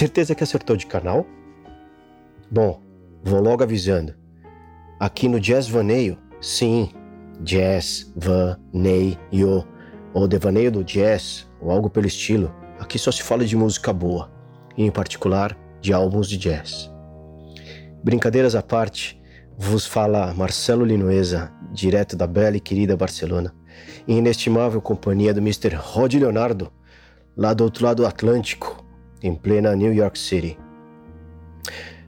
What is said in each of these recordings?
certeza que acertou de canal? Bom, vou logo avisando. Aqui no Jazz Vaneio, sim, Jazz Vaneio, ou Devaneio do Jazz, ou algo pelo estilo, aqui só se fala de música boa, e em particular de álbuns de jazz. Brincadeiras à parte, vos fala Marcelo Linoesa, direto da bela e querida Barcelona, em inestimável companhia do Mr. Rod Leonardo, lá do outro lado do Atlântico, em plena New York City.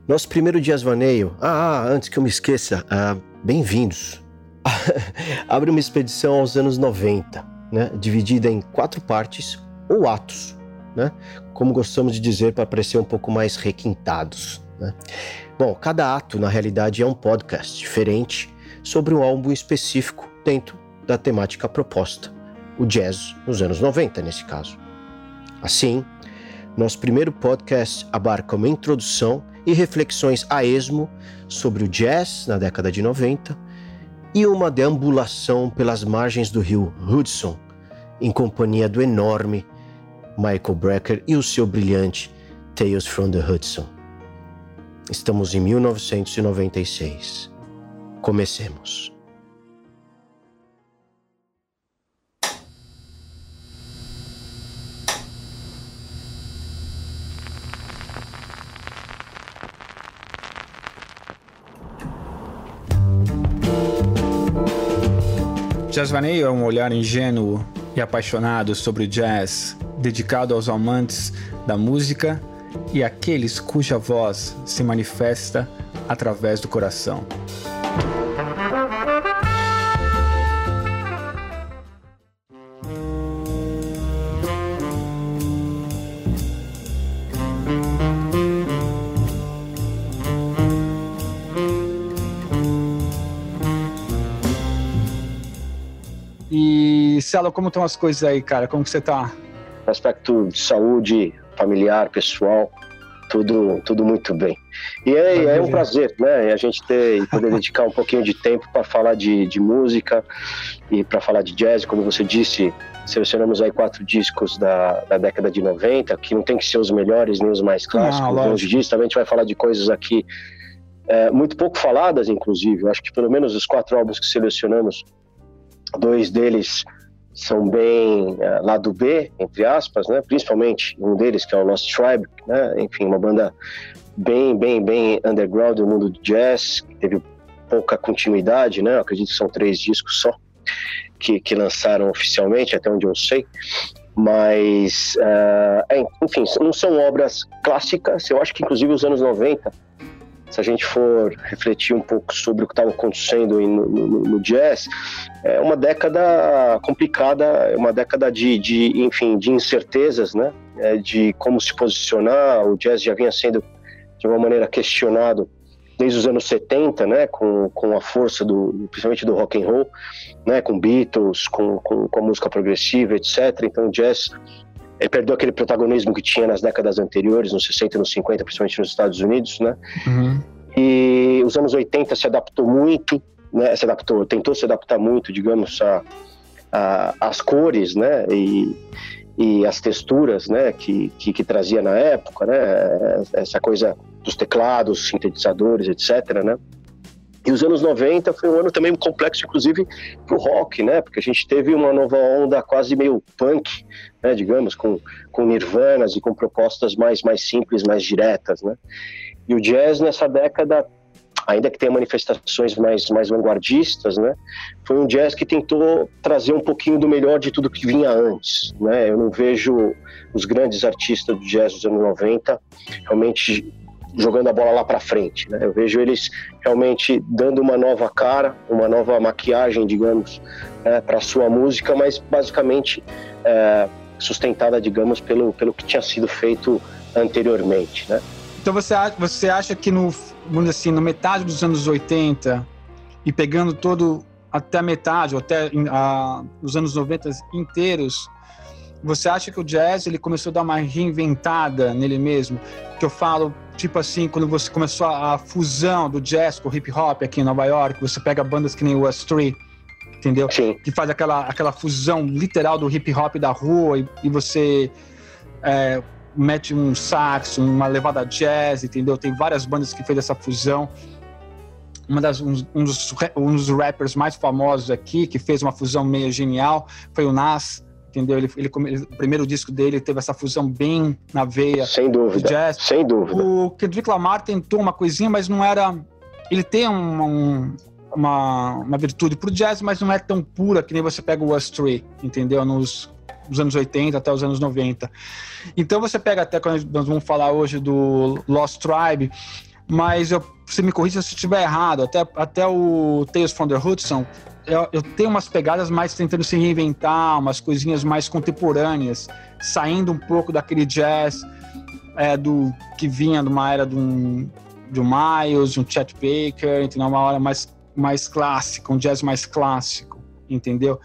Nosso primeiro Jazz Vaneio, ah, ah antes que eu me esqueça, ah, bem-vindos. Abre uma expedição aos anos 90, né, dividida em quatro partes ou atos, né, como gostamos de dizer para parecer um pouco mais requintados. Né. Bom, cada ato, na realidade, é um podcast diferente sobre um álbum específico dentro da temática proposta, o jazz nos anos 90, nesse caso. Assim, nosso primeiro podcast abarca uma introdução e reflexões a esmo sobre o jazz na década de 90 e uma deambulação pelas margens do rio Hudson, em companhia do enorme Michael Brecker e o seu brilhante Tales from the Hudson. Estamos em 1996. Comecemos. Jazz Vaneio é um olhar ingênuo e apaixonado sobre o jazz, dedicado aos amantes da música e aqueles cuja voz se manifesta através do coração. E, Celo, como estão as coisas aí, cara? Como que você tá? Aspecto de saúde familiar, pessoal, tudo, tudo muito bem. E é, é um prazer, né? A gente ter poder dedicar um pouquinho de tempo para falar de, de música e para falar de jazz, como você disse. Selecionamos aí quatro discos da, da década de 90, que não tem que ser os melhores nem os mais clássicos, ah, longe disso. Também a gente vai falar de coisas aqui é, muito pouco faladas, inclusive. Eu acho que pelo menos os quatro álbuns que selecionamos Dois deles são bem uh, lado B, entre aspas, né? Principalmente um deles que é o Lost Tribe, né? Enfim, uma banda bem, bem, bem underground do mundo do jazz, que teve pouca continuidade, né? Eu acredito que são três discos só que, que lançaram oficialmente, até onde eu sei. Mas, uh, enfim, não são obras clássicas. Eu acho que, inclusive, os anos 90 se a gente for refletir um pouco sobre o que estava acontecendo no, no, no, jazz, é uma década complicada, é uma década de, de, enfim, de incertezas, né? É de como se posicionar. O jazz já vinha sendo de uma maneira questionado desde os anos 70, né, com, com a força do, principalmente do rock and roll, né, com Beatles, com, com, com a música progressiva, etc. Então, o jazz ele perdeu aquele protagonismo que tinha nas décadas anteriores, nos 60 e nos 50, principalmente nos Estados Unidos, né? Uhum. E os anos 80 se adaptou muito, né? Se adaptou, tentou se adaptar muito, digamos, a, a as cores, né? E, e as texturas, né? Que, que, que trazia na época, né? Essa coisa dos teclados, sintetizadores, etc, né? E os anos 90 foi um ano também complexo, inclusive, para o rock, né? Porque a gente teve uma nova onda quase meio punk, né? digamos, com, com nirvanas e com propostas mais, mais simples, mais diretas, né? E o jazz nessa década, ainda que tenha manifestações mais, mais vanguardistas, né? Foi um jazz que tentou trazer um pouquinho do melhor de tudo que vinha antes, né? Eu não vejo os grandes artistas do jazz dos anos 90 realmente jogando a bola lá para frente. Né? Eu vejo eles realmente dando uma nova cara, uma nova maquiagem, digamos, né, para sua música, mas basicamente é, sustentada, digamos, pelo, pelo que tinha sido feito anteriormente. Né? Então você, você acha que no, assim, na metade dos anos 80 e pegando todo até a metade, ou até a, os anos 90 inteiros, você acha que o jazz ele começou a dar uma reinventada nele mesmo? Que eu falo, tipo assim, quando você começou a, a fusão do jazz com o hip hop aqui em Nova York, você pega bandas que nem o Astray, entendeu? Sim. Que faz aquela, aquela fusão literal do hip hop da rua e, e você é, mete um sax, uma levada jazz, entendeu? Tem várias bandas que fez essa fusão. Uma das, um, um, dos, um dos rappers mais famosos aqui, que fez uma fusão meio genial, foi o Nas, entendeu? Ele, ele, ele, o primeiro disco dele teve essa fusão bem na veia. Sem dúvida. Jazz. Sem dúvida. O Kendrick Lamar tentou uma coisinha, mas não era. Ele tem um, um, uma, uma virtude pro jazz, mas não é tão pura que nem você pega o Tree, entendeu? Nos, nos anos 80 até os anos 90. Então você pega até quando nós vamos falar hoje do Lost Tribe, mas eu, você me corrija se estiver errado, até, até o Tales from the Hudson, eu, eu, tenho umas pegadas mais tentando se reinventar, umas coisinhas mais contemporâneas, saindo um pouco daquele jazz é, do que vinha de uma era de um, de um Miles, de um Chet Baker, entendeu? uma hora mais mais clássico, um jazz mais clássico, entendeu?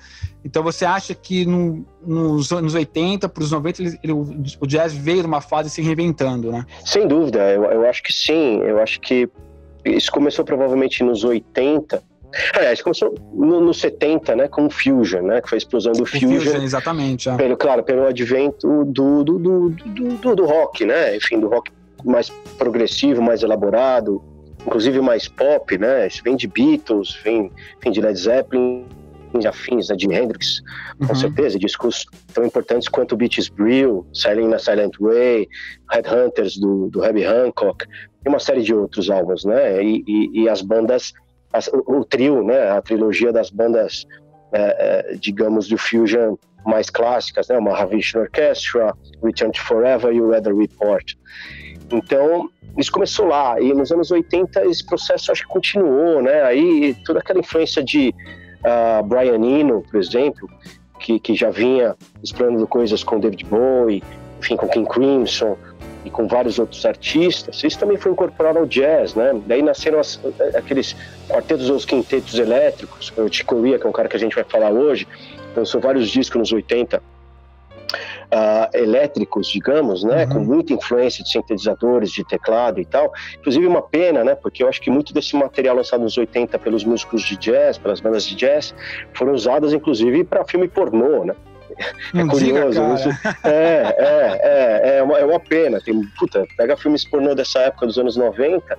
Então você acha que no, nos anos 80 para os 90 ele, ele, o jazz veio de uma fase se reinventando, né? Sem dúvida, eu, eu acho que sim. Eu acho que isso começou provavelmente nos 80. Aliás, começou nos no 70, né, com o Fusion, né, que foi a explosão do o Fusion. Fusion exatamente. É. Pelo, claro, pelo advento do, do, do, do, do rock, né, enfim, do rock mais progressivo, mais elaborado, inclusive mais pop, né? Isso vem de Beatles, vem, vem de Led Zeppelin, afins, né? Jimi Hendrix, com uhum. certeza, discos tão importantes quanto Beaches Brew, Silent na Silent Way, Headhunters do, do Herbie Hancock, e uma série de outros álbuns, né? E, e, e as bandas, as, o, o, trio, né? A trilogia das bandas, é, é, digamos, do fusion mais clássicas, né? O Mahavishnu Orchestra, Return to Forever e o Weather Report. Então, isso começou lá, e nos anos 80 esse processo acho que continuou, né? Aí toda aquela influência de uh, Brian Eno, por exemplo, que, que já vinha explorando coisas com David Bowie, enfim, com King Crimson e com vários outros artistas, isso também foi incorporado ao jazz, né? Daí nasceram as, aqueles quartetos ou os quintetos elétricos, o Chico Corea, que é um cara que a gente vai falar hoje, lançou vários discos nos 80 uh, elétricos, digamos, né, uhum. com muita influência de sintetizadores, de teclado e tal. Inclusive uma pena, né, porque eu acho que muito desse material lançado nos 80 pelos músicos de jazz, pelas bandas de jazz, foram usadas inclusive para filme pornô, né? É Não curioso isso. É, é, é, é uma, é uma pena. Tem, puta, pega filmes pornô dessa época dos anos 90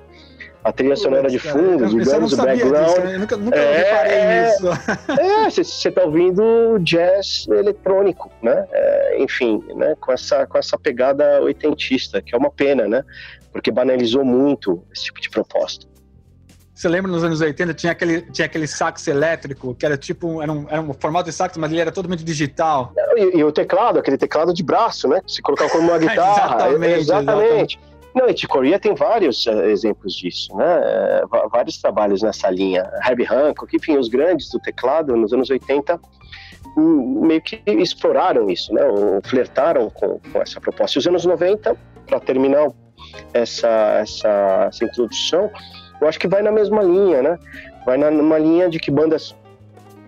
a trilha sonora de fundo, cara, digamos, o background. Disso, né? eu nunca, nunca é, reparei nisso. É, você está ouvindo jazz eletrônico, né? É, enfim, né? Com essa, com essa pegada oitentista, que é uma pena, né? Porque banalizou muito esse tipo de proposta. Você lembra nos anos 80 tinha aquele, tinha aquele sax elétrico, que era tipo, era um, era um formato de sax, mas ele era totalmente digital. E, e o teclado, aquele teclado de braço, né? Se colocar como uma guitarra. exatamente, exatamente. exatamente. Não, e Corea tem vários uh, exemplos disso, né? Uh, vários trabalhos nessa linha. Herbie Hancock, enfim, os grandes do teclado nos anos 80 um, meio que exploraram isso, né? Ou flertaram com, com essa proposta. E os anos 90, para terminar essa, essa, essa introdução, eu acho que vai na mesma linha, né? Vai na, numa linha de que bandas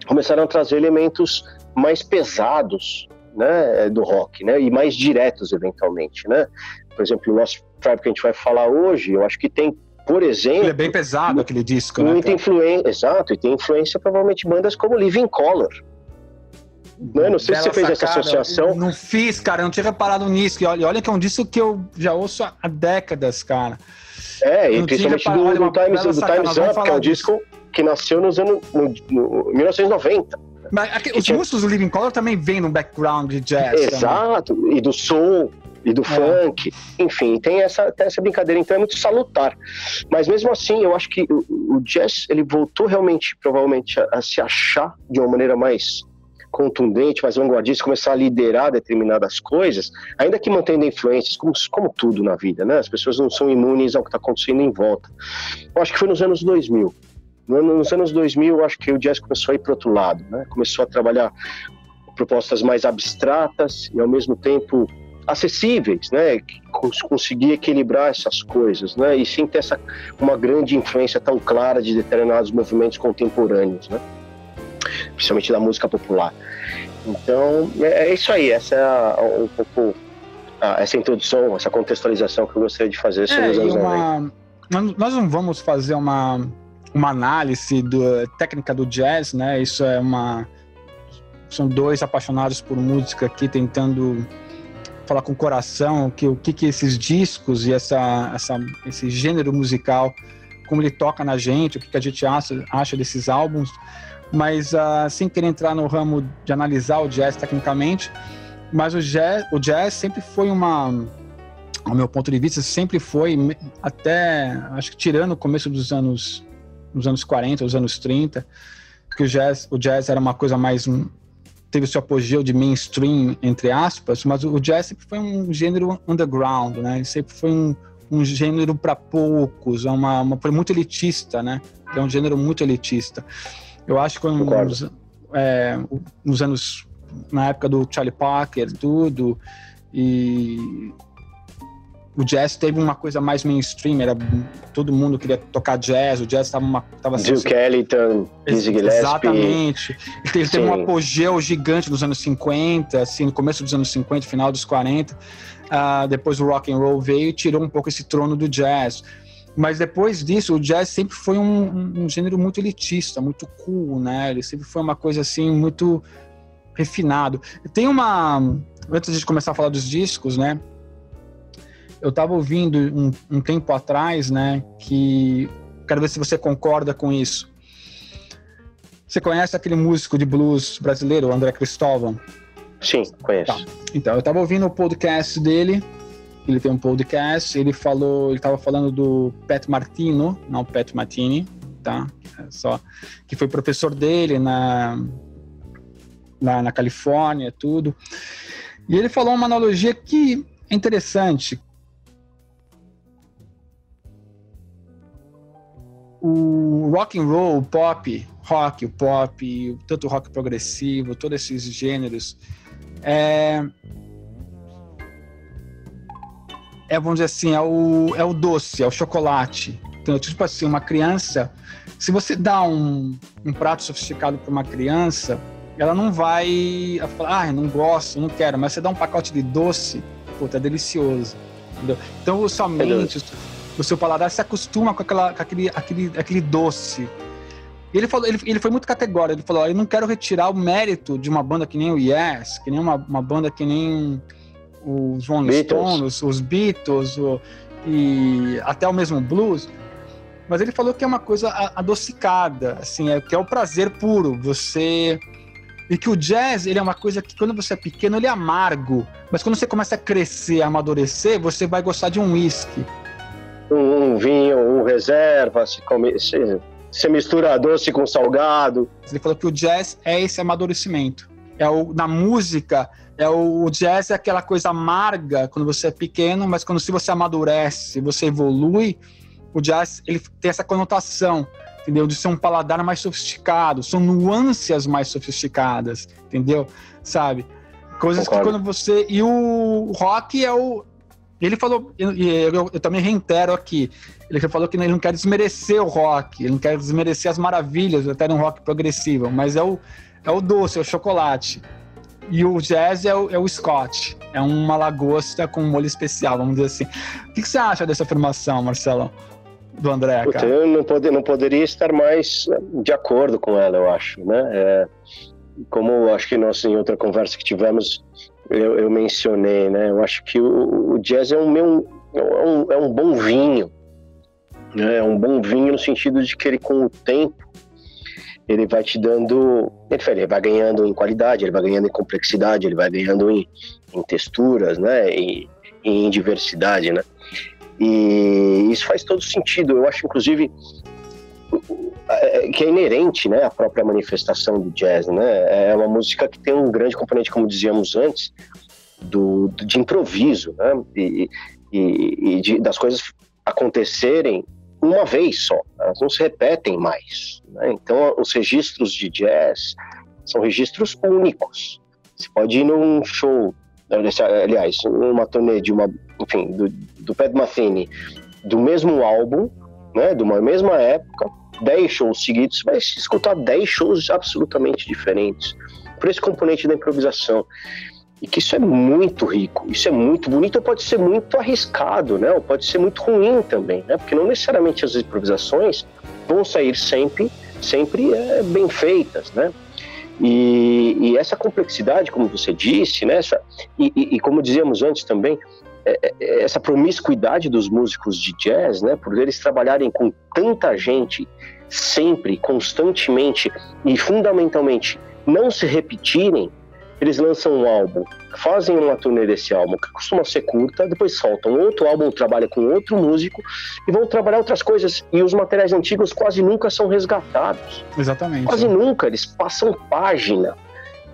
começaram a trazer elementos mais pesados né, do rock, né, e mais diretos eventualmente, né. Por exemplo, Lost Tribe que a gente vai falar hoje, eu acho que tem, por exemplo... Ele é bem pesado aquele disco, né? Muita influência, exato, e tem influência provavelmente bandas como Living Color, né? Não sei Bela se você fez essa associação. Não fiz, cara, eu não tinha reparado nisso. Olha, olha que é um disco que eu já ouço há décadas, cara. É, e principalmente do, do, Times, do Times Up, que é um disco que nasceu nos anos no, no 1990. Mas aqui, os tinha... músicos do Living Color também vêm no background de jazz. Exato, também. e do soul e do é. funk, enfim, tem essa, tem essa brincadeira, então é muito salutar. Mas mesmo assim, eu acho que o, o jazz ele voltou realmente, provavelmente, a, a, se achar de uma maneira mais contundente, mais vanguardista, começar a liderar determinadas coisas, ainda que mantendo influências, como, como tudo na vida, né? As pessoas não são imunes ao que está acontecendo em volta. Eu acho que foi nos anos 2000. Nos anos 2000, eu acho que o jazz começou a ir para outro lado, né? Começou a trabalhar propostas mais abstratas e, ao mesmo tempo, acessíveis, né? Conseguir equilibrar essas coisas, né? E sem ter essa, uma grande influência tão clara de determinados movimentos contemporâneos, né? Principalmente da música popular. Então, é, é isso aí. Essa é a, um pouco a, essa introdução, essa contextualização que eu gostaria de fazer sobre é, os anos uma... Nós não vamos fazer uma uma análise do, técnica do jazz, né? Isso é uma são dois apaixonados por música aqui tentando falar com o coração que o que, que esses discos e essa, essa esse gênero musical como ele toca na gente, o que, que a gente acha, acha desses álbuns, mas uh, sem querer entrar no ramo de analisar o jazz tecnicamente, mas o jazz, o jazz sempre foi uma ao meu ponto de vista, sempre foi, até, acho que tirando o começo dos anos, dos anos 40, os anos 30, que o jazz, o jazz era uma coisa mais, teve seu apogeu de mainstream, entre aspas, mas o jazz sempre foi um gênero underground, né? Ele sempre foi um, um gênero para poucos, é uma, uma, foi muito elitista, né? É um gênero muito elitista. Eu acho que nos, é, nos anos, na época do Charlie Parker, tudo, e o jazz teve uma coisa mais mainstream, era todo mundo queria tocar jazz, o jazz estava uma tava Duke Ellington, Dizzy Gillespie. Exatamente. Ele teve, um apogeu gigante nos anos 50, assim, no começo dos anos 50, final dos 40. Uh, ah, depois o rock and roll veio e tirou um pouco esse trono do jazz. Mas depois disso, o jazz sempre foi um, um, um gênero muito elitista, muito cool, né? Ele sempre foi uma coisa assim muito refinado. Tem uma antes de começar a falar dos discos, né? Eu estava ouvindo um, um, tempo atrás, né, que quero ver se você concorda com isso. Você conhece aquele músico de blues brasileiro, André Cristóvão? Sim, conheço. Tá. Então, eu estava ouvindo o podcast dele, ele tem um podcast, ele falou, ele estava falando do Pat Martino, não Pat Martini, tá? É só que foi professor dele na, na, na Califórnia, tudo. E ele falou uma analogia que é interessante. O rock and roll, o pop, rock, o pop, tanto o rock progressivo, todos esses gêneros, é, é vamos dizer assim, é o, é o doce, é o chocolate. Então, tipo assim, uma criança, se você dá um, um prato sofisticado para uma criança, ela não vai falar, ah, não gosto, não quero, mas você dá um pacote de doce, puta, é delicioso. Entendeu? Então, somente o seu paladar se acostuma com, aquela, com aquele, aquele, aquele doce. E ele, falou, ele, ele foi muito categórico, ele falou, eu não quero retirar o mérito de uma banda que nem o Yes, que nem uma, uma banda que nem os Rolling Stones, os Beatles, o, e até o mesmo blues, mas ele falou que é uma coisa adocicada, assim, é, que é o prazer puro, você... E que o jazz, ele é uma coisa que quando você é pequeno, ele é amargo, mas quando você começa a crescer, a amadurecer, você vai gostar de um whisky um, um vinho, um reserva, se, come, se, se mistura doce com salgado. Ele falou que o jazz é esse amadurecimento. É o, na música, é o, o, jazz é aquela coisa amarga quando você é pequeno, mas quando se você amadurece, você evolui, o jazz ele tem essa conotação, entendeu? De ser um paladar mais sofisticado, são nuances mais sofisticadas, entendeu? Sabe? Coisas Concordo. que quando você. E o rock é o, ele falou, e eu, eu, eu, também reitero aqui, ele falou que ele não quer desmerecer o rock, ele não quer desmerecer as maravilhas até um rock progressivo, mas é o, é o doce, é o chocolate. E o jazz é o, é o scotch, é uma lagosta com um molho especial, vamos dizer assim. O que, que você acha dessa afirmação, Marcelo? Do André, cara? Eu não, poder, não poderia estar mais de acordo com ela, eu acho, né? É, como acho que nós em outra conversa que tivemos eu, eu mencionei, né? Eu acho que o, o jazz é um, meu, é um, é um bom vinho, né? É um bom vinho no sentido de que ele, com o tempo, ele vai te dando. Ele vai ganhando em qualidade, ele vai ganhando em complexidade, ele vai ganhando em, em texturas, né? E, em diversidade, né? E isso faz todo sentido. Eu acho, inclusive, que é inerente né, à própria manifestação do jazz. Né? É uma música que tem um grande componente, como dizíamos antes, do, de improviso né? e, e, e de, das coisas acontecerem uma vez só, elas não se repetem mais. Né? Então, os registros de jazz são registros únicos. Você pode ir num show, aliás, numa turnê de uma, enfim, do, do Pat Metheny, do mesmo álbum, né, de uma mesma época, 10 shows seguidos, vai escutar 10 shows absolutamente diferentes. Por esse componente da improvisação. E que isso é muito rico, isso é muito bonito, ou pode ser muito arriscado, né? Ou pode ser muito ruim também, né? Porque não necessariamente as improvisações vão sair sempre, sempre é, bem feitas, né? E, e, essa complexidade, como você disse, né, essa, e, e, e como dizíamos antes também, essa promiscuidade dos músicos de jazz, né, por eles trabalharem com tanta gente sempre, constantemente e fundamentalmente não se repetirem, eles lançam um álbum, fazem uma turnê desse álbum, que costuma ser curta, depois soltam outro álbum, trabalha com outro músico e vão trabalhar outras coisas. E os materiais antigos quase nunca são resgatados. Exatamente. Quase nunca, eles passam página.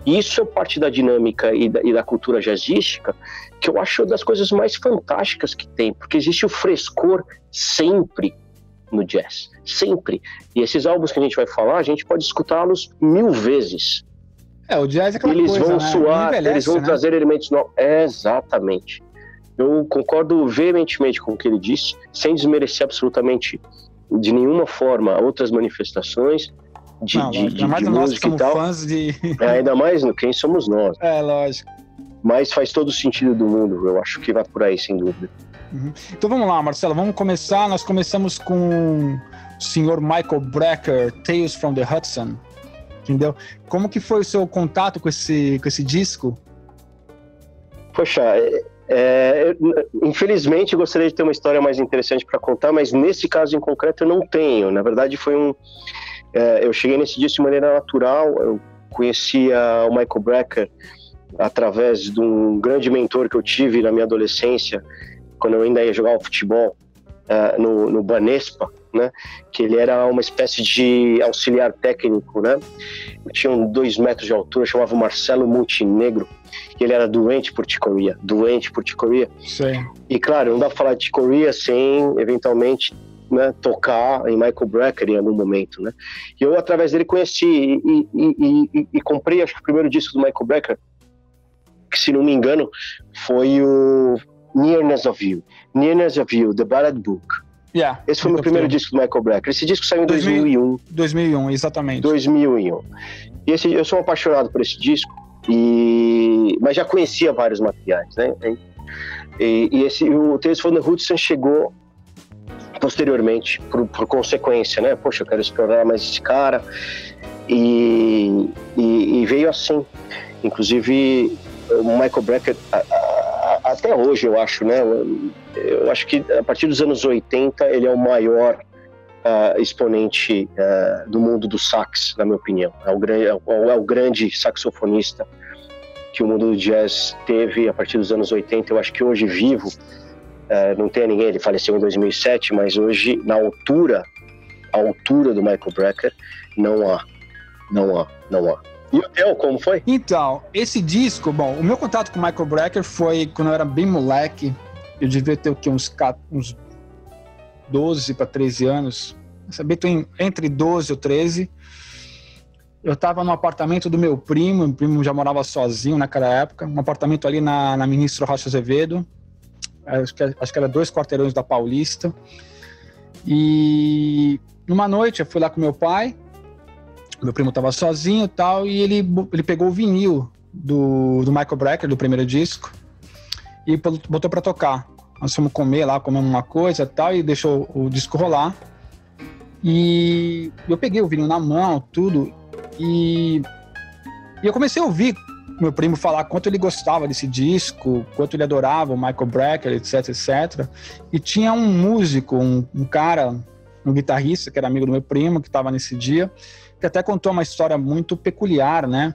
Isso é parte da dinâmica e da, e da cultura jazzística que eu acho das coisas mais fantásticas que tem, porque existe o frescor sempre no jazz, sempre. E esses álbuns que a gente vai falar, a gente pode escutá-los mil vezes. É, o jazz é aquela eles coisa, vão né? suar, Envelhece, eles vão né? trazer elementos novos. exatamente. Eu concordo veementemente com o que ele disse, sem desmerecer absolutamente de nenhuma forma outras manifestações de, Não, de, lógico, de, ainda mais de nós que somos tal. fãs de. É, ainda mais no quem somos nós. É, lógico. Mas faz todo o sentido do mundo. Eu acho que vai por aí, sem dúvida. Então vamos lá, Marcelo, vamos começar. Nós começamos com o senhor Michael Brecker, Tales from the Hudson. Entendeu? Como que foi o seu contato com esse, com esse disco? Poxa, é, é, infelizmente eu gostaria de ter uma história mais interessante para contar, mas nesse caso em concreto eu não tenho. Na verdade, foi um. é, eu cheguei nesse disco de maneira natural. Eu conhecia o Michael Brecker através de um grande mentor que eu tive na minha adolescência, quando eu ainda ia jogar o futebol é, no, no Banespa, né? Que ele era uma espécie de auxiliar técnico, né? Tinha um dois metros de altura, chamava Marcelo Montenegro que ele era doente por ticoria, doente por ticoria. Sei. E claro, não dá pra falar de ticoria sem eventualmente né, tocar em Michael Brecker em algum momento, né? E eu através dele conheci e, e, e, e, e comprei acho que o primeiro disco do Michael Brecker, que se não me engano foi o Nearness of You, Nearness of You, The Ballad Book. Yeah, Esse foi o meu primeiro disco do Michael Brecker. Esse disco saiu em 2000. 2001. 2001, exatamente. 2001. E esse, eu sou apaixonado por esse disco, e, mas já conhecia vários materiais, né? E, e esse, o Tales from the Hudson chegou posteriormente, por, por consequência, né? Poxa, eu quero explorar mais esse cara. E, e, e veio assim. Inclusive, o Michael Brecker, até hoje, eu acho, né? Eu, acho que a partir dos anos 80 ele é o maior ah, exponente ah, do mundo do sax, na minha opinião. É o, grande, é, o, é o grande saxofonista que o mundo do jazz teve a partir dos anos 80. Eu acho que hoje vivo, ah, não tem ninguém, ele faleceu em 2007, mas hoje, na altura, a altura do Michael Brecker, não há. Não há, não há. E o teu, como foi? Então, esse disco, bom, o meu contato com o Michael Brecker foi quando eu era bem moleque. Eu devia ter o quê? Uns, uns 12 para 13 anos. Sabia, tô entre 12 ou 13. Eu estava no apartamento do meu primo, meu primo já morava sozinho naquela época, um apartamento ali na, na Ministro Rocha Azevedo, acho que, acho que era dois quarteirões da Paulista. E numa noite eu fui lá com meu pai, meu primo estava sozinho tal, e ele, ele pegou o vinil do, do Michael Brecker, do primeiro disco, e botou para tocar. Nós fomos comer lá, comemos uma coisa tal, e deixou o disco rolar. E eu peguei o vinil na mão, tudo, e, e eu comecei a ouvir meu primo falar quanto ele gostava desse disco, quanto ele adorava o Michael Brecker, etc, etc. E tinha um músico, um, um cara, um guitarrista, que era amigo do meu primo, que estava nesse dia, que até contou uma história muito peculiar, né?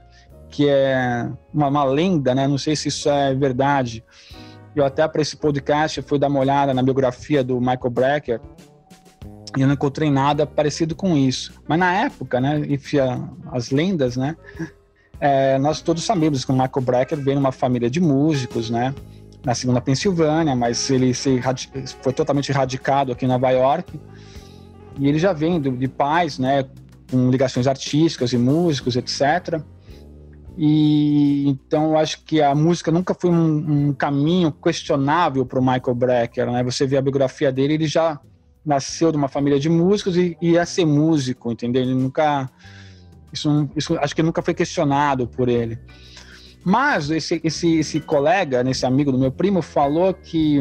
Que é uma, uma lenda, né? Não sei se isso é verdade. Eu até para esse podcast fui dar uma olhada na biografia do Michael Brecker e eu não encontrei nada parecido com isso. Mas na época, né? Enfia as lendas, né? É, nós todos sabemos que o Michael Brecker veio numa família de músicos, né? Na Pensilvânia, mas ele se foi totalmente radicado aqui em Nova York. E ele já vem do- de pais, né? Com ligações artísticas e músicos, etc. E então eu acho que a música nunca foi um, um caminho questionável para o Michael Brecker, né? Você vê a biografia dele, ele já nasceu de uma família de músicos e, ia ser músico, entendeu? Ele nunca isso, isso acho que nunca foi questionado por ele. Mas esse, esse, esse colega, esse amigo do meu primo, falou que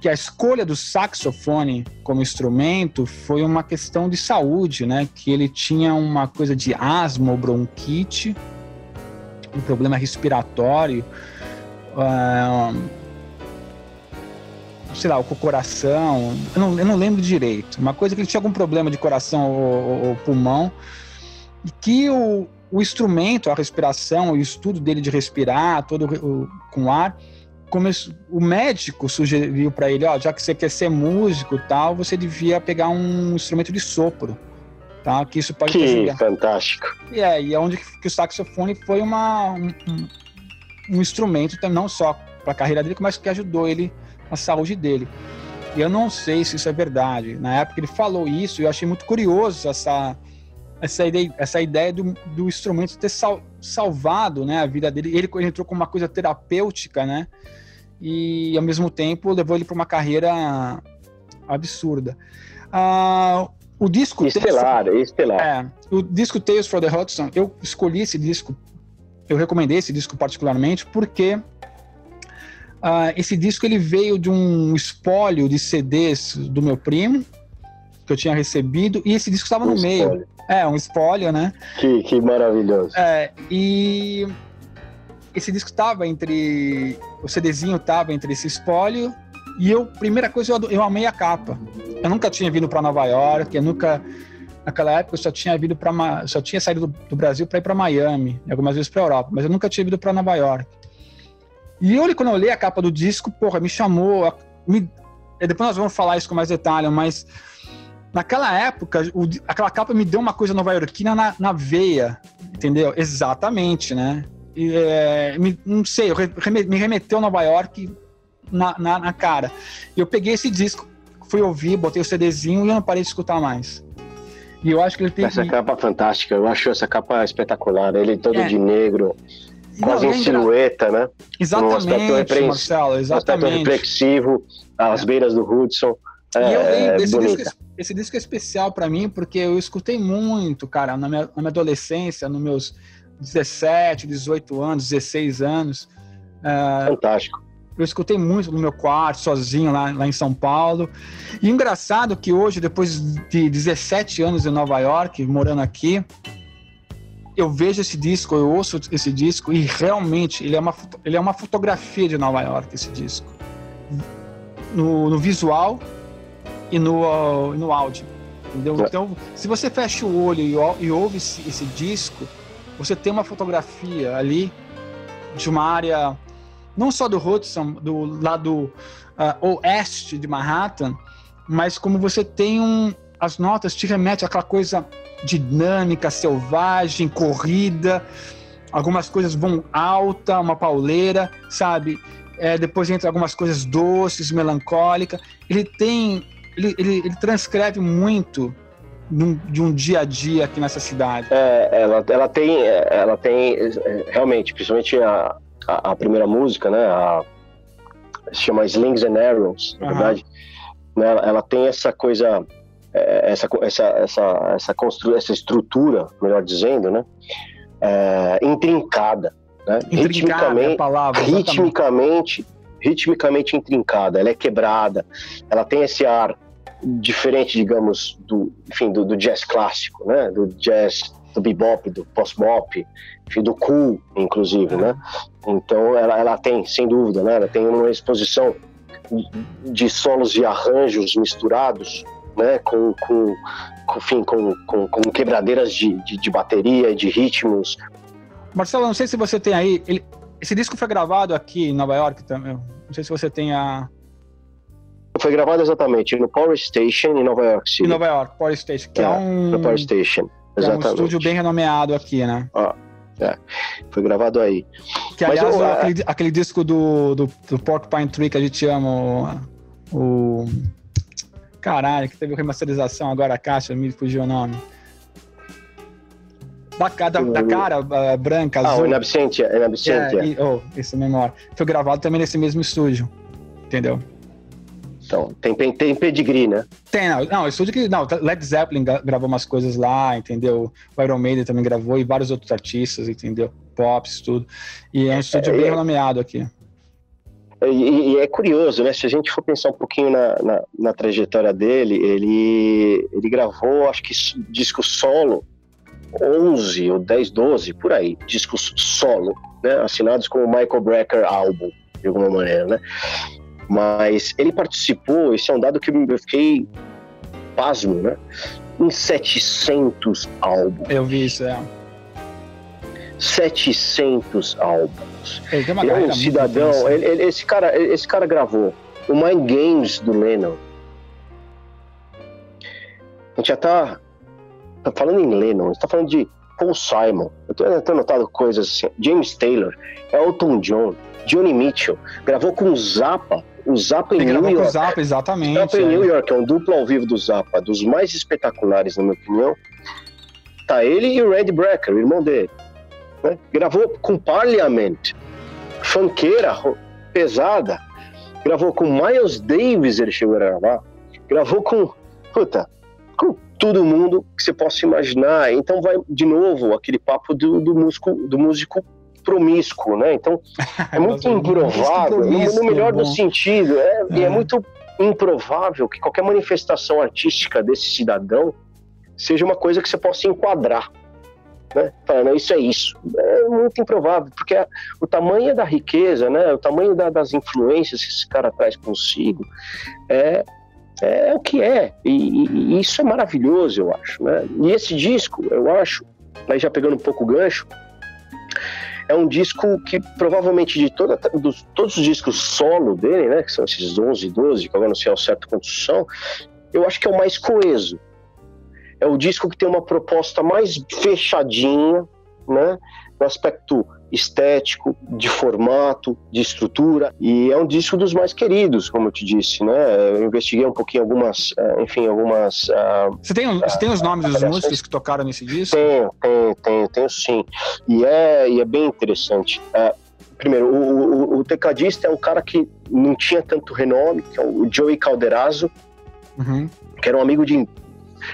que a escolha do saxofone como instrumento foi uma questão de saúde, né? Que ele tinha uma coisa de asma ou bronquite, um problema respiratório, uh, sei lá, o coração, eu não, eu não, lembro direito. Uma coisa que ele tinha algum problema de coração ou, ou pulmão, e que o, o instrumento, a respiração, o estudo dele de respirar, todo o, com ar, começou, o médico sugeriu para ele, ó, já que você quer ser músico tal, você devia pegar um instrumento de sopro, tá? Que isso pode que fantástico. E é, e é onde que o saxofone foi uma um, um instrumento não só para a carreira dele, mas que ajudou ele na saúde dele. E eu não sei se isso é verdade. Na época ele falou isso, eu achei muito curioso essa essa ideia, essa ideia do, do instrumento ter sal, salvado né, a vida dele. Ele, ele entrou com uma coisa terapêutica, né? E ao mesmo tempo levou ele para uma carreira absurda. Ah, o disco estelar, Tales, estelar. É, o disco Tales for the Hudson, eu escolhi esse disco, eu recomendei esse disco particularmente porque uh, esse disco ele veio de um espólio de CDs do meu primo que eu tinha recebido e esse disco estava no meio. É, um espólio, né? Que, que maravilhoso. É, e esse disco tava entre. O CDzinho tava entre esse espólio. E eu, primeira coisa, eu, eu amei a capa. Eu nunca tinha vindo para Nova York, eu nunca. Naquela época eu só tinha vindo para só tinha saído do, do Brasil para ir para Miami, algumas vezes para Europa, mas eu nunca tinha vindo para Nova York. E eu, quando eu olhei a capa do disco, porra, me chamou. Me, depois nós vamos falar isso com mais detalhe, mas Naquela época, o, aquela capa me deu uma coisa nova-iorquina na, na veia, entendeu? Exatamente, né? E, é, me, não sei, me remeteu a Nova York na, na, na, cara. Eu peguei esse disco, fui ouvir, botei o CDzinho e eu não parei de escutar mais. E eu acho que ele tem. Essa que... capa fantástica, eu acho essa capa espetacular. Ele todo é. de negro, quase não, em silhueta, né? Exatamente, um Marcelo, exatamente. Um aspecto reflexivo, às é. beiras do Hudson. É, e eu lembro, esse disco, esse disco é especial para mim porque eu escutei muito, cara, na minha, na minha, adolescência, nos meus 17, 18 anos, 16 anos. Uh, Fantástico. Eu escutei muito no meu quarto, sozinho, lá, lá em São Paulo. E engraçado que hoje, depois de 17 anos em Nova York, morando aqui, eu vejo esse disco, eu ouço esse disco e realmente ele é uma, ele é uma fotografia de Nova York, esse disco. No, no visual, e no, no áudio. Entendeu? É. Então, se você fecha o olho e, e ouve esse, esse, disco, você tem uma fotografia ali de uma área, não só do Hudson, do lado uh, oeste de Manhattan, mas como você tem um. As notas te remetem àquela coisa dinâmica, selvagem, corrida. Algumas coisas vão alta, uma pauleira, sabe? É, depois entra algumas coisas doces, melancólicas. Ele tem ele, ele, ele transcreve muito de um dia a dia aqui nessa cidade. É, ela, ela tem, ela tem realmente, principalmente a, a, a primeira música, né? A, se chama Slings and Arrows, na uhum. verdade. Né, ela, ela, tem essa coisa, é, essa, essa, essa, essa, constru, essa estrutura, melhor dizendo, né? É, intrincada. Né? Intrincada ritmicamente, é palavra, ritmicamente, ritmicamente intrincada, ela é quebrada, ela tem esse ar diferente, digamos, do, enfim, do, do jazz clássico, né? Do jazz, do bebop, do post-bop, do cool, inclusive, né? Então, ela, ela tem, sem dúvida, né? Ela tem uma exposição de solos e arranjos misturados, né? Com, com, com, enfim, com, com, com quebradeiras de, de, de bateria, de ritmos. Marcelo, não sei se você tem aí, ele, esse disco foi gravado aqui em Nova York também. Não sei se você tem a, foi gravado exatamente no Power Station em Nova York City. Em Nova York, Power Station, que é, é um. No Power Station, exatamente. É um estúdio bem renomeado aqui, né? Ah, é. Foi gravado aí. Que, Mas, aliás, aquele, aquele, disco do, do, do Porcupine Tree que a gente ama, o, o. Caralho, que teve remasterização agora a caixa, me fugiu o nome. Da, da, da cara uh, branca, azul. Ah, o Inabsentia. Inabsentia. É, oh, esse memória. Foi gravado também nesse mesmo estúdio, entendeu? Então, tem, tem pedigree, né? Tem, não. Não, estúdio que. Não, Led Zeppelin gravou umas coisas lá, entendeu? O Iron Maiden também gravou e vários outros artistas, entendeu? Pops, tudo. E é um estúdio é, bem é, nomeado aqui. E, e, é curioso, né? Se a gente for pensar um pouquinho na, na, na, trajetória dele, ele, ele gravou, acho que disco solo, 11 ou 10, 12, por aí, discos solo, né? Assinados como Michael Brecker Album, de alguma maneira, né? Mas ele participou, esse é um dado que eu fiquei pasmo, né? Em 700 álbuns. Eu vi isso, é. 700 álbuns. Ele, tem uma ele é um cidadão. Ele, ele, esse, cara, esse cara gravou o Mind Games do Lennon. A gente já tá, tá falando em Lennon, a gente tá falando de Paul Simon. Eu tô, eu tô notado coisas assim. James Taylor, Elton John, Johnny Mitchell. Gravou com Zappa. O Zappa em New York. Com o Zappa, exatamente. Zappa é. em New York, é um duplo ao vivo do Zappa, dos mais espetaculares, na minha opinião. Tá ele e o Randy Brecker, o irmão dele. Né? Gravou com Parliament, funkeira pesada. Gravou com Miles Davis, ele chegou a gravar. Gravou com, puta, com todo mundo que você possa imaginar. Então vai de novo aquele papo do, do, músico, do músico promíscuo, né? Então é muito improvável, no, no, melhor do sentido, é, é. e é muito improvável que qualquer manifestação artística desse cidadão seja uma coisa que você possa enquadrar né? Falando, isso é isso. É muito improvável, porque o tamanho da riqueza, né? O tamanho da, das influências que esse cara traz consigo é, é o que é. E, e, isso é maravilhoso, eu acho, né? E esse disco, eu acho, aí já pegando um pouco o gancho, é um disco que provavelmente de toda, dos, todos os discos solo dele, né, que são esses 11, 12, que agora não sei ao certo quantos são, eu acho que é o mais coeso é o disco que tem uma proposta mais fechadinha, né? No aspecto estético, de formato, de estrutura, e é um disco dos mais queridos, como eu te disse, né? Eu investiguei um pouquinho algumas, eh, enfim, algumas. Uh, você, tem, você tem os nomes dos músicos que tocaram nesse disco? Tenho, tenho, tenho, tenho sim. E é, e é bem interessante. Uh, primeiro, o, o, o, tecladista é um cara que não tinha tanto renome, que é o Joey Calderazzo, uhum. que era um amigo de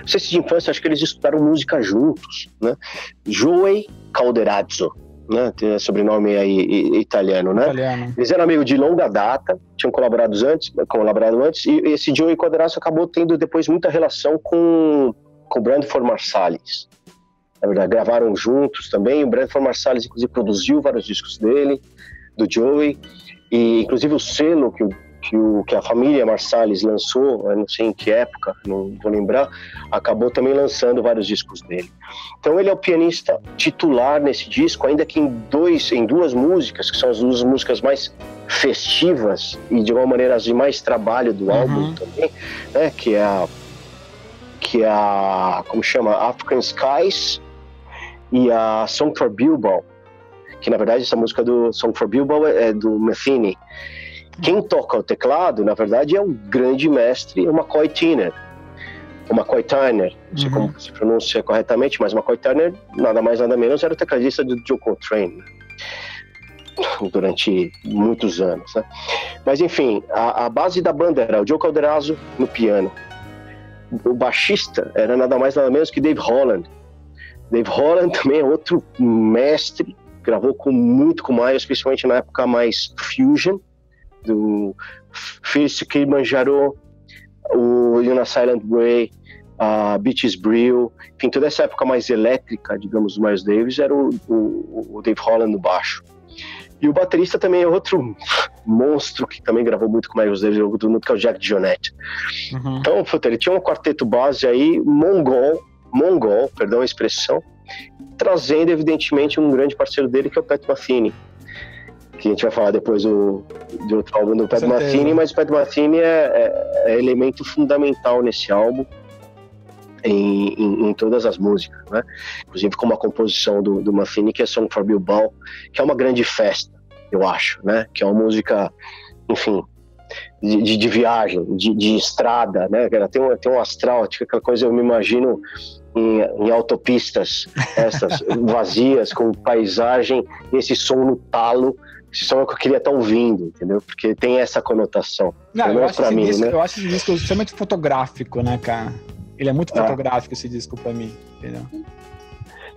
não sei se de infância, acho que eles estudaram música juntos, né? Joey Calderazzo, né? Tem sobrenome aí italiano, né? Italiano. Eles eram amigos de longa data, tinham colaborado antes, colaborado antes, e esse Joey Calderazzo acabou tendo depois muita relação com, com o Brandford Marsalis. Na verdade, gravaram juntos também. O Brandford Marsalis, inclusive, produziu vários discos dele, do Joey. E, inclusive, o selo que o que, o, que a família Marsalis lançou, não sei em que época, não vou lembrar, acabou também lançando vários discos dele. Então ele é o pianista titular nesse disco, ainda que em, dois, em duas músicas, que são as duas músicas mais festivas e de alguma maneira as de mais trabalho do uhum. álbum também, né, que é a que é a como chama African Skies e a Song for Bilbao que na verdade essa música do Song for Bilbao é do Metheny quem toca o teclado, na verdade, é o grande mestre, o McCoy Tyner. O McCoy Tyner, não sei uhum. como se pronuncia corretamente, mas o McCoy Tyner, nada mais nada menos, era o tecladista do Joe Coltrane durante muitos anos. Né? Mas enfim, a, a, base da banda era o Joe Calderazzo no piano. O baixista era nada mais nada menos que Dave Holland. Dave Holland também é outro mestre, gravou com muito com Miles, especialmente na época mais fusion do Fierce Kilimanjaro, o Yuna Silent Way, a Beaches Brew, enfim, toda essa época mais elétrica, digamos, do Miles Davis, era o, o, o Dave Holland no baixo. E o baterista também é outro monstro que também gravou muito com o Miles Davis, todo mundo, que é o Jack Dionette. Uhum. Então, puta, ele tinha um quarteto base aí, mongol, mongol, perdão a expressão, trazendo, evidentemente, um grande parceiro dele, que é o Pat Metheny que a gente vai falar depois do, de outro álbum do Pat Metheny, mas o Pat Metheny é, é, é, elemento fundamental nesse álbum. Em, em, em, todas as músicas, né? Inclusive com uma composição do, do que é Song for Bilbao, que é uma grande festa, eu acho, né? Que é uma música, enfim, de, de, de viagem, de, de, estrada, né? Ela tem um, tem um astral, tipo, aquela coisa, eu me imagino em, em autopistas essas vazias, com paisagem, esse som no talo, som é o que eu queria estar ouvindo, entendeu? Porque tem essa conotação. Não, eu acho, mim, disco, né? eu acho esse disco extremamente fotográfico, né, cara? Ele é muito ah. fotográfico esse disco para mim, entendeu?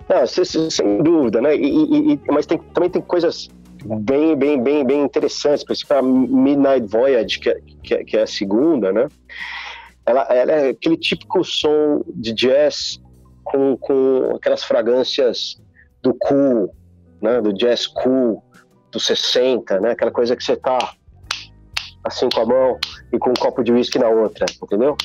Não, sem, sem dúvida, né? E, e, e, mas tem, também tem coisas bem, bem, bem, bem interessantes, principalmente a Midnight Voyage, que é, que é, que é a segunda, né? Ela, ela, é aquele típico som de jazz com, com aquelas fragrâncias do cool, né? Do jazz cool, dos 60, né? Aquela coisa que você tá assim com a mão e com um copo de uísque na outra, entendeu?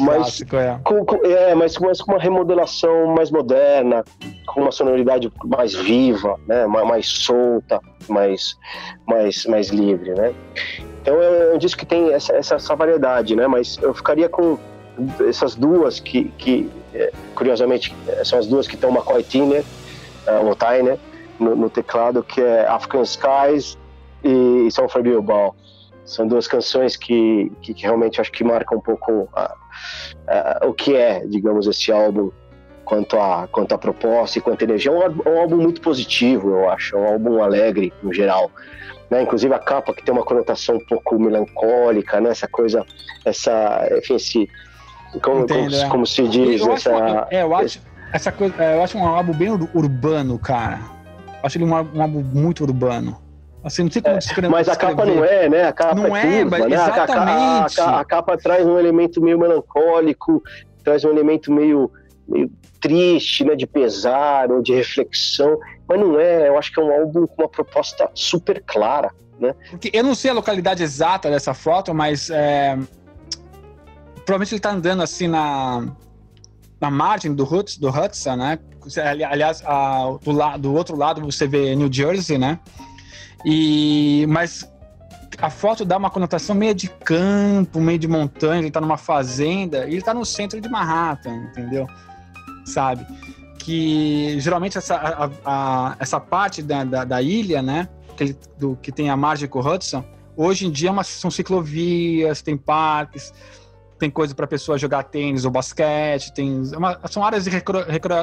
mas, clássico, é. Com, com, é, mas, mas com uma remodelação mais moderna, com uma sonoridade mais viva, né, mais, mais solta, mais, mais, mais livre, né? Então é um disco que tem essa, essa, essa variedade, né? Mas eu ficaria com essas duas que, que é, curiosamente, são as duas que estão McCoy Tyner, uh, ou Tyner, no, no, teclado, que é African Skies e São Fabio Ball. São duas canções que, que, que, realmente acho que marcam um pouco a, a, o que é, digamos, esse álbum quanto a, quanto a proposta e quanto a energia. É um, um álbum muito positivo, eu acho. É um álbum alegre, no geral. Né? Inclusive a capa que tem uma conotação um pouco melancólica, né? Essa coisa, essa, enfim, esse, como, Entendo, como, é. como, se diz, eu essa... Acho, é, eu acho, essa coisa, é, eu acho um álbum bem urbano, cara. Acho ele um, um álbum muito urbano. Assim, não sei como é, descrever. Mas a capa não é, né? A capa não é, curva, é né? exatamente. A, a, a, capa traz um elemento meio melancólico, traz um elemento meio, meio triste, né? De pesar ou de reflexão. Mas não é, eu acho que é um álbum com uma proposta super clara, né? Porque eu não sei a localidade exata dessa foto, mas é, provavelmente ele está andando assim na, na margem do, Hudson, do Hudson, né? Aliás, a, do, la, do outro lado você vê New Jersey, né? E, mas a foto dá uma conotação meio de campo, meio de montanha, ele tá numa fazenda, e ele tá no centro de Manhattan, entendeu? Sabe? Que geralmente essa, a, a, essa parte da, da, da, ilha, né, que, do, que tem a margem com o Hudson, hoje em dia é uma, são ciclovias, tem parques, tem coisa para pessoa jogar tênis ou basquete, tem é uma, são áreas de recre,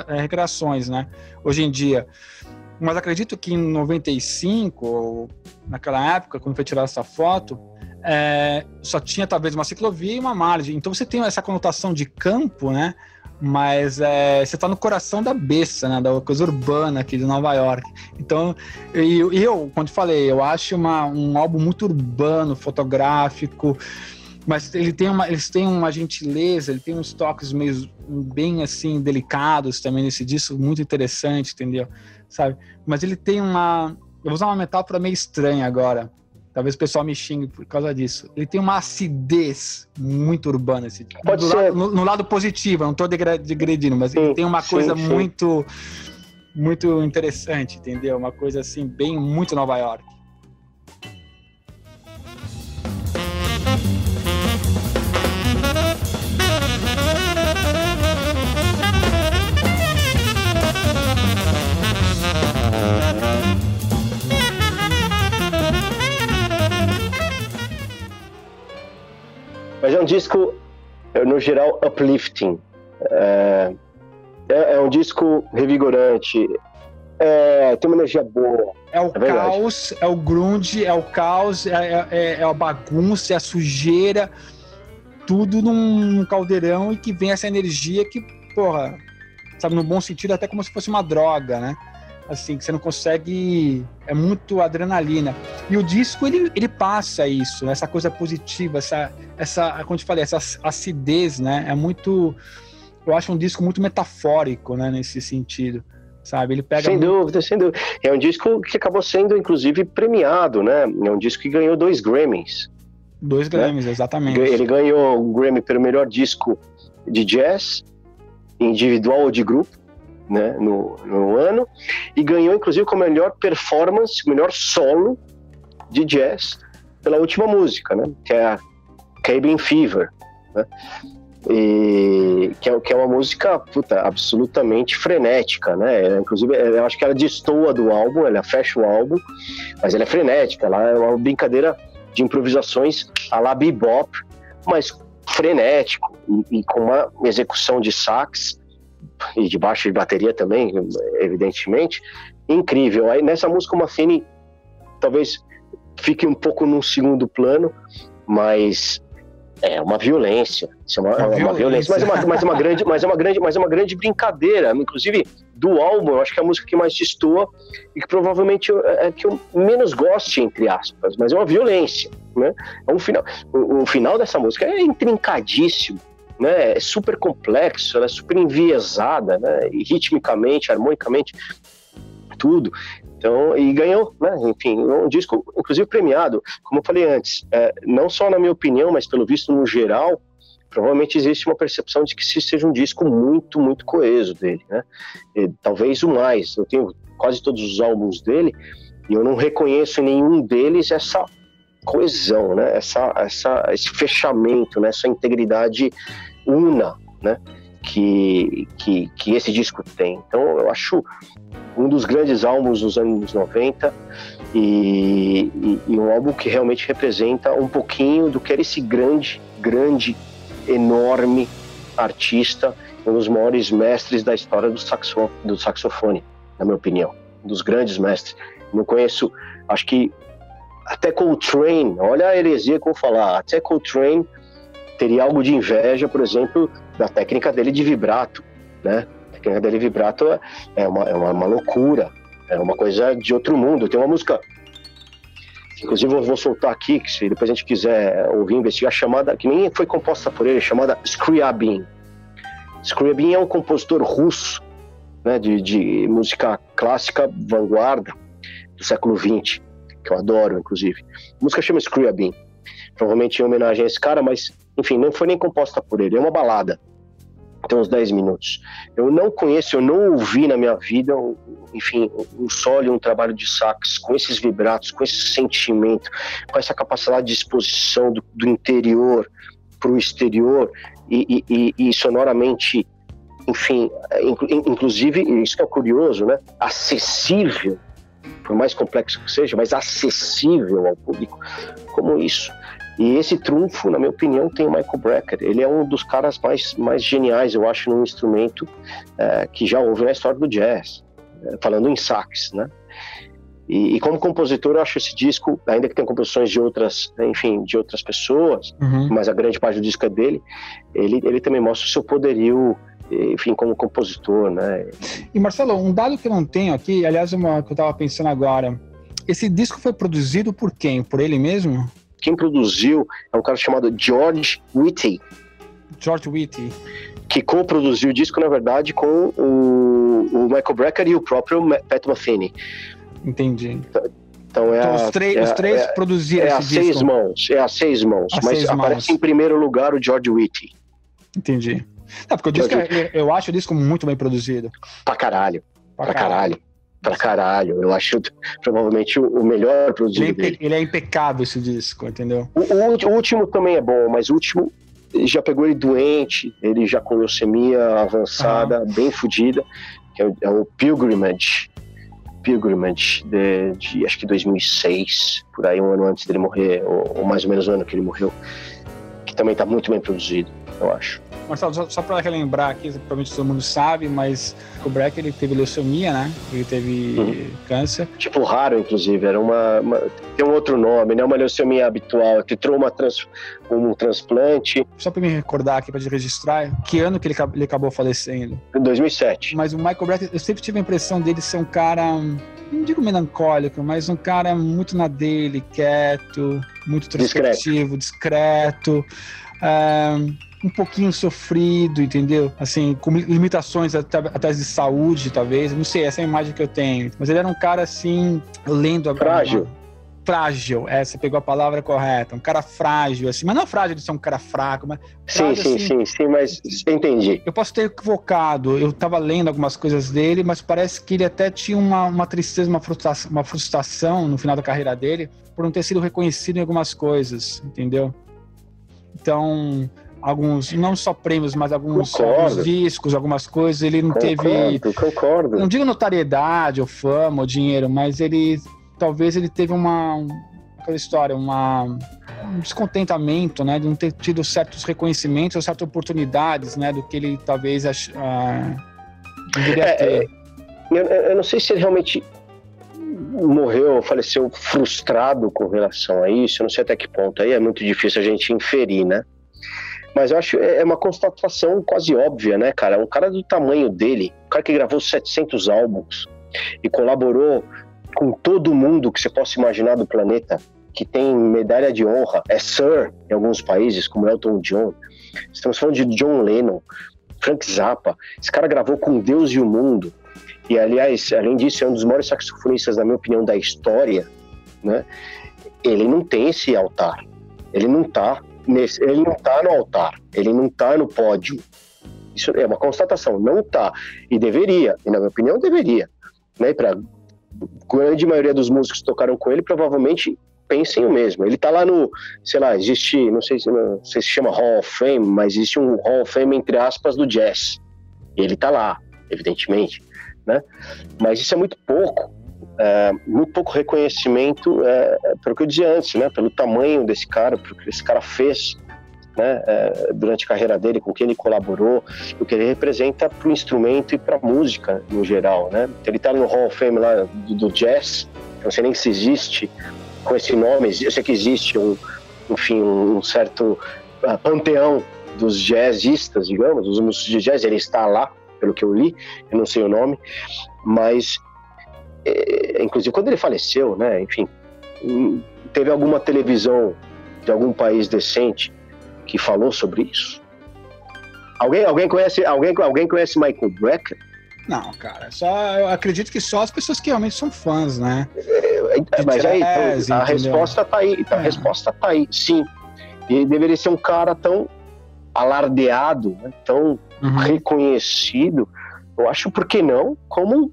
recreações, né? Hoje em dia. Mas acredito que em 95, ou naquela época, quando foi tirar essa foto, é, só tinha talvez uma ciclovia e uma margem. Então você tem essa conotação de campo, né? Mas é, você está no coração da beça, né? Da coisa urbana aqui de Nova York. Então, e, eu, quando falei, eu acho uma, um álbum muito urbano, fotográfico, mas ele tem uma, eles têm uma gentileza, ele tem uns toques meio bem assim delicados também nesse disco, muito interessante, entendeu? sabe? Mas ele tem uma. Eu vou usar uma metáfora meio estranha agora. Talvez o pessoal me xingue por causa disso. Ele tem uma acidez muito urbana. Esse, Pode ser. Lado, no, no, lado positivo, não estou degredindo, mas sim, ele tem uma coisa sim, sim. muito muito interessante, entendeu? Uma coisa assim, bem muito Nova York. Mas é um disco, no geral, uplifting. É, é, é um disco revigorante. É, tem uma energia boa. É o é caos, é o grunge, é o caos, é, é, é, é, a bagunça, é a sujeira, tudo num caldeirão e que vem essa energia que, porra, sabe, no bom sentido, até como se fosse uma droga, né? Assim, que você não consegue. É muito adrenalina. E o disco, ele, ele passa isso, essa coisa positiva, essa, essa, como eu te falei, essa acidez, né? É muito. Eu acho um disco muito metafórico, né, nesse sentido. Sabe? Ele pega. Sem muito... dúvida, sem dúvida. É um disco que acabou sendo, inclusive, premiado, né? É um disco que ganhou dois Grammys. Dois né? Grammys, né? exatamente. Ele ganhou o Grammy pelo melhor disco de jazz, individual ou de grupo né, no, no ano, e ganhou inclusive com a melhor performance, melhor solo de jazz pela última música, né, que é a Cabin Fever, né, e que é, que é uma música puta, absolutamente frenética, né? Inclusive, eu acho que ela destoa do álbum, ela fecha o álbum, mas ela é frenética, ela é uma brincadeira de improvisações a la bebop, mas frenético e, e com uma execução de sax e de baixo de bateria também, evidentemente, incrível. Aí nessa música uma Mafini talvez fique um pouco num segundo plano, mas É uma violência. É uma, uma, é uma violência. Mas é uma, mas é uma grande, mas é uma grande, mas é uma grande brincadeira. Inclusive, do álbum, eu acho que é a música que mais destoa e que provavelmente é que eu menos goste, entre aspas, mas é uma violência. Né? É um final, o, o final dessa música é intrincadíssimo. Né, é super complexo, é super enviesada, né, e ritmicamente, harmonicamente, tudo. Então, e ganhou, né? Enfim, um disco, inclusive premiado, como eu falei antes, é, não só na minha opinião, mas pelo visto no geral, provavelmente existe uma percepção de que se seja um disco muito, muito coeso dele, né? E, talvez o mais. Eu tenho quase todos os álbuns dele e eu não reconheço em nenhum deles essa coesão, né? Essa, essa, esse fechamento, né? essa integridade una, né? Que, que, que esse disco tem. Então, eu acho um dos grandes álbuns dos anos 90 e, e, e, um álbum que realmente representa um pouquinho do que era esse grande, grande, enorme artista, um dos maiores mestres da história do, saxo, do saxofone, na minha opinião, um dos grandes mestres. Não conheço, acho que até Coltrane, olha a heresia que eu vou falar, até Coltrane teria algo de inveja, por exemplo, da técnica dele de vibrato, né? técnica dele vibrato é uma, é uma, uma loucura, é uma coisa de outro mundo. Tem uma música inclusive eu vou soltar aqui, que se depois a gente quiser ouvir, investigar, chamada, que nem foi composta por ele, chamada Scriabin. Scriabin é um compositor russo, né, de, de música clássica vanguarda do século XX, que eu adoro, inclusive. A música chama Scriabin, provavelmente em homenagem a esse cara, mas, enfim, não foi nem composta por ele, é uma balada tem uns 10 minutos. Eu não conheço, eu não ouvi na minha vida, enfim, um solo, um trabalho de sax com esses vibratos, com esse sentimento, com essa capacidade de exposição do, do interior para o exterior e, e, e, sonoramente, enfim, inclusive, isso que é curioso, né? Acessível, por mais complexo que seja, mas acessível ao público, como isso. E esse trunfo, na minha opinião, tem o Michael Brecker. Ele é um dos caras mais, mais geniais, eu acho, num instrumento é, que já houve na história do jazz, é, falando em sax, né? E, e, como compositor, eu acho esse disco, ainda que tenha composições de outras, enfim, de outras pessoas, uhum. mas a grande parte do disco é dele, ele, ele também mostra o seu poderio, enfim, como compositor, né? E Marcelo, um dado que eu não tenho aqui, aliás, uma que eu estava pensando agora, esse disco foi produzido por quem? Por ele mesmo? quem produziu é um cara chamado George Whitty. George Whitty. Que co-produziu o disco, na verdade, com o, o Michael Brecker e o próprio Pat Metheny. Entendi. Então, então, é então a, os, é, os três é, produziram é esse disco. seis mãos, é a seis mãos. A mas seis aparece mãos. em primeiro lugar o George Whitty. Entendi. Não, porque o disco, é, eu acho o disco muito bem produzido. Pra caralho. Pra, pra caralho. caralho pra caralho. Eu acho provavelmente o melhor produzido ele, dele. Ele é impecável esse disco, entendeu? O, o, o, último também é bom, mas o último já pegou ele doente, ele já com leucemia avançada, uhum. bem fodida, que é o, é o Pilgrimage. Pilgrimage de, de, acho que 2006, por aí um ano antes dele morrer, ou, ou mais ou menos o um ano que ele morreu, que também está muito bem produzido, eu acho. Marcelo, só, só para relembrar aqui, provavelmente todo mundo sabe, mas o Breck ele teve leucemia, né? Ele teve uhum. câncer. Tipo raro, inclusive, era uma, uma, tem um outro nome, não é uma leucemia habitual, que trouxe uma trans, um transplante. Só para me recordar aqui para registrar, que ano que ele, ele acabou falecendo? Em 2007. Mas o Michael Breck, eu sempre tive a impressão dele ser um cara não digo melancólico, mas um cara muito na dele, quieto, muito introspectivo, discreto. discreto. Um, um pouquinho sofrido, entendeu? Assim, com limitações até, até de saúde, talvez. Não sei, essa é a imagem que eu tenho. Mas ele era um cara assim, lendo a. Frágil. Frágil, é, você pegou a palavra correta. Um cara frágil, assim. Mas não frágil de ser um cara fraco, mas. Frágil, sim, sim, assim, sim, sim, mas entendi. Eu posso ter equivocado. Eu tava lendo algumas coisas dele, mas parece que ele até tinha uma, uma tristeza, uma frustração, uma frustração no final da carreira dele por não ter sido reconhecido em algumas coisas, entendeu? Então, alguns, não só prêmios, mas alguns, alguns discos, algumas coisas. Ele não concordo, teve. Concordo. Não digo notariedade, ou fama, ou dinheiro, mas ele. Talvez ele teve uma. Aquela história, uma, um descontentamento, né? De não ter tido certos reconhecimentos ou certas oportunidades, né? Do que ele talvez ach, ah, deveria é, ter. Eu, eu não sei se ele realmente morreu, faleceu frustrado com relação a isso, eu não sei até que ponto aí é muito difícil a gente inferir, né? Mas eu acho é, é uma constatação quase óbvia, né, cara? Um cara do tamanho dele, um cara que gravou 700 álbuns e colaborou com todo mundo que você possa imaginar do planeta, que tem medalha de honra, é Sir em alguns países, como Elton John. Estamos falando de John Lennon, Frank Zappa. Esse cara gravou com Deus e o mundo. E, aliás, além disso, é um dos maiores saxofonistas, na minha opinião, da história. Né? Ele não tem esse altar. Ele não está nesse, ele não tá no altar. Ele não está no pódio. Isso é uma constatação. Não está. E deveria. E, na minha opinião, deveria. Né? Para grande maioria dos músicos que tocaram com ele, provavelmente pensem o mesmo. Ele tá lá no, sei lá, existe, não sei, não sei se chama Hall of Fame, mas existe um Hall of Fame entre aspas do jazz. E ele tá lá, evidentemente, né? Mas isso é muito pouco, é, muito pouco reconhecimento, é, pelo que eu dizia antes, né? Pelo tamanho desse cara, pelo que esse cara fez, né, é, durante a carreira dele, com quem ele colaborou, o que ele representa para o instrumento e para a música no geral. Né? Ele está no Hall of Fame lá do, do jazz, não sei nem se existe, com esse nome. Eu sei que existe um, enfim, um certo uh, panteão dos jazzistas, digamos, os músicos de jazz, ele está lá, pelo que eu li, eu não sei o nome, mas é, inclusive quando ele faleceu, né, enfim, hum, teve alguma televisão de algum país decente que falou sobre isso? Alguém, alguém conhece, alguém, alguém conhece Michael Brecker? Não, cara, só eu acredito que só as pessoas que realmente são fãs, né? É, é mas aí, então, a resposta tá aí, a é. resposta tá aí, sim. E deveria ser um cara tão alardeado, né? tão uhum. reconhecido. Eu acho, por que não, como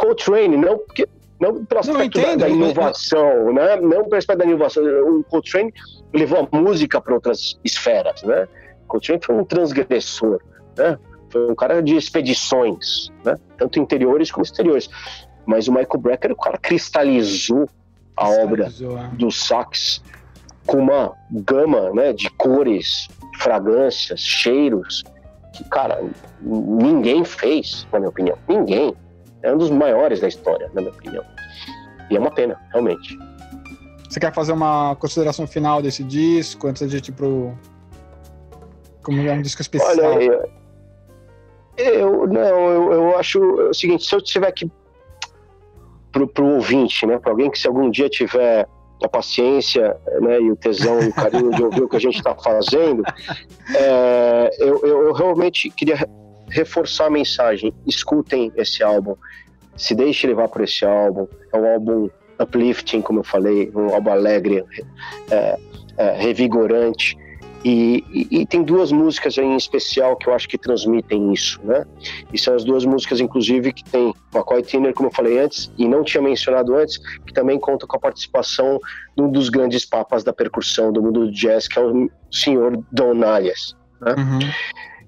Coltrane, não porque não pelo aspecto da, da, inovação, né? Não pelo aspecto da inovação. O Coltrane levou a música para outras esferas, né? Coltrane foi um transgressor, né? Foi um cara de expedições, né? Tanto interiores como exteriores. Mas o Michael Brecker, o cara cristalizou a cristalizou, obra é. do sax com uma gama né, de cores, fragrâncias, cheiros, que, cara, ninguém fez, na minha opinião. Ninguém. É um dos maiores da história, na minha opinião. E é uma pena, realmente. Você quer fazer uma consideração final desse disco, antes de ir pro. Como é um disco especial? Olha, eu, eu não, eu, eu acho o seguinte: se eu tiver que. Pro, pro ouvinte, né? Para alguém que se algum dia tiver a paciência né, e o tesão e o carinho de ouvir o que a gente está fazendo, é, eu, eu, eu, realmente queria reforçar a mensagem: escutem esse álbum, se deixe levar por esse álbum. É um álbum uplifting, como eu falei, um álbum alegre, é, é, revigorante. E, e, e, tem duas músicas em especial que eu acho que transmitem isso, né? E são as duas músicas, inclusive, que tem McCoy Tyner, como eu falei antes, e não tinha mencionado antes, que também conta com a participação de um dos grandes papas da percussão do mundo do jazz, que é o senhor Don Alias. Né? Uhum.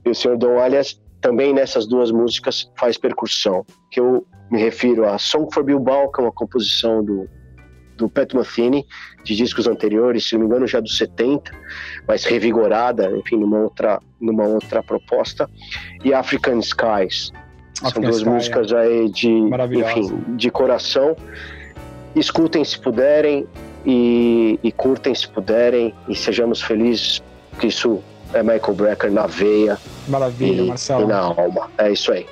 E o senhor Don Alias também nessas duas músicas faz percussão, que eu me refiro a Song for Bilbao, que é uma composição do, do Pat Metheny, de discos anteriores, se não me engano já dos 70, mas revigorada, enfim, numa outra, numa outra proposta, e African Skies. African São duas Sky, músicas é. aí de, enfim, de coração. Escutem se puderem e, e curtem se puderem e sejamos felizes, que isso é Michael Brecker na veia. Maravilha, e, Marcelo. E na alma. É isso aí.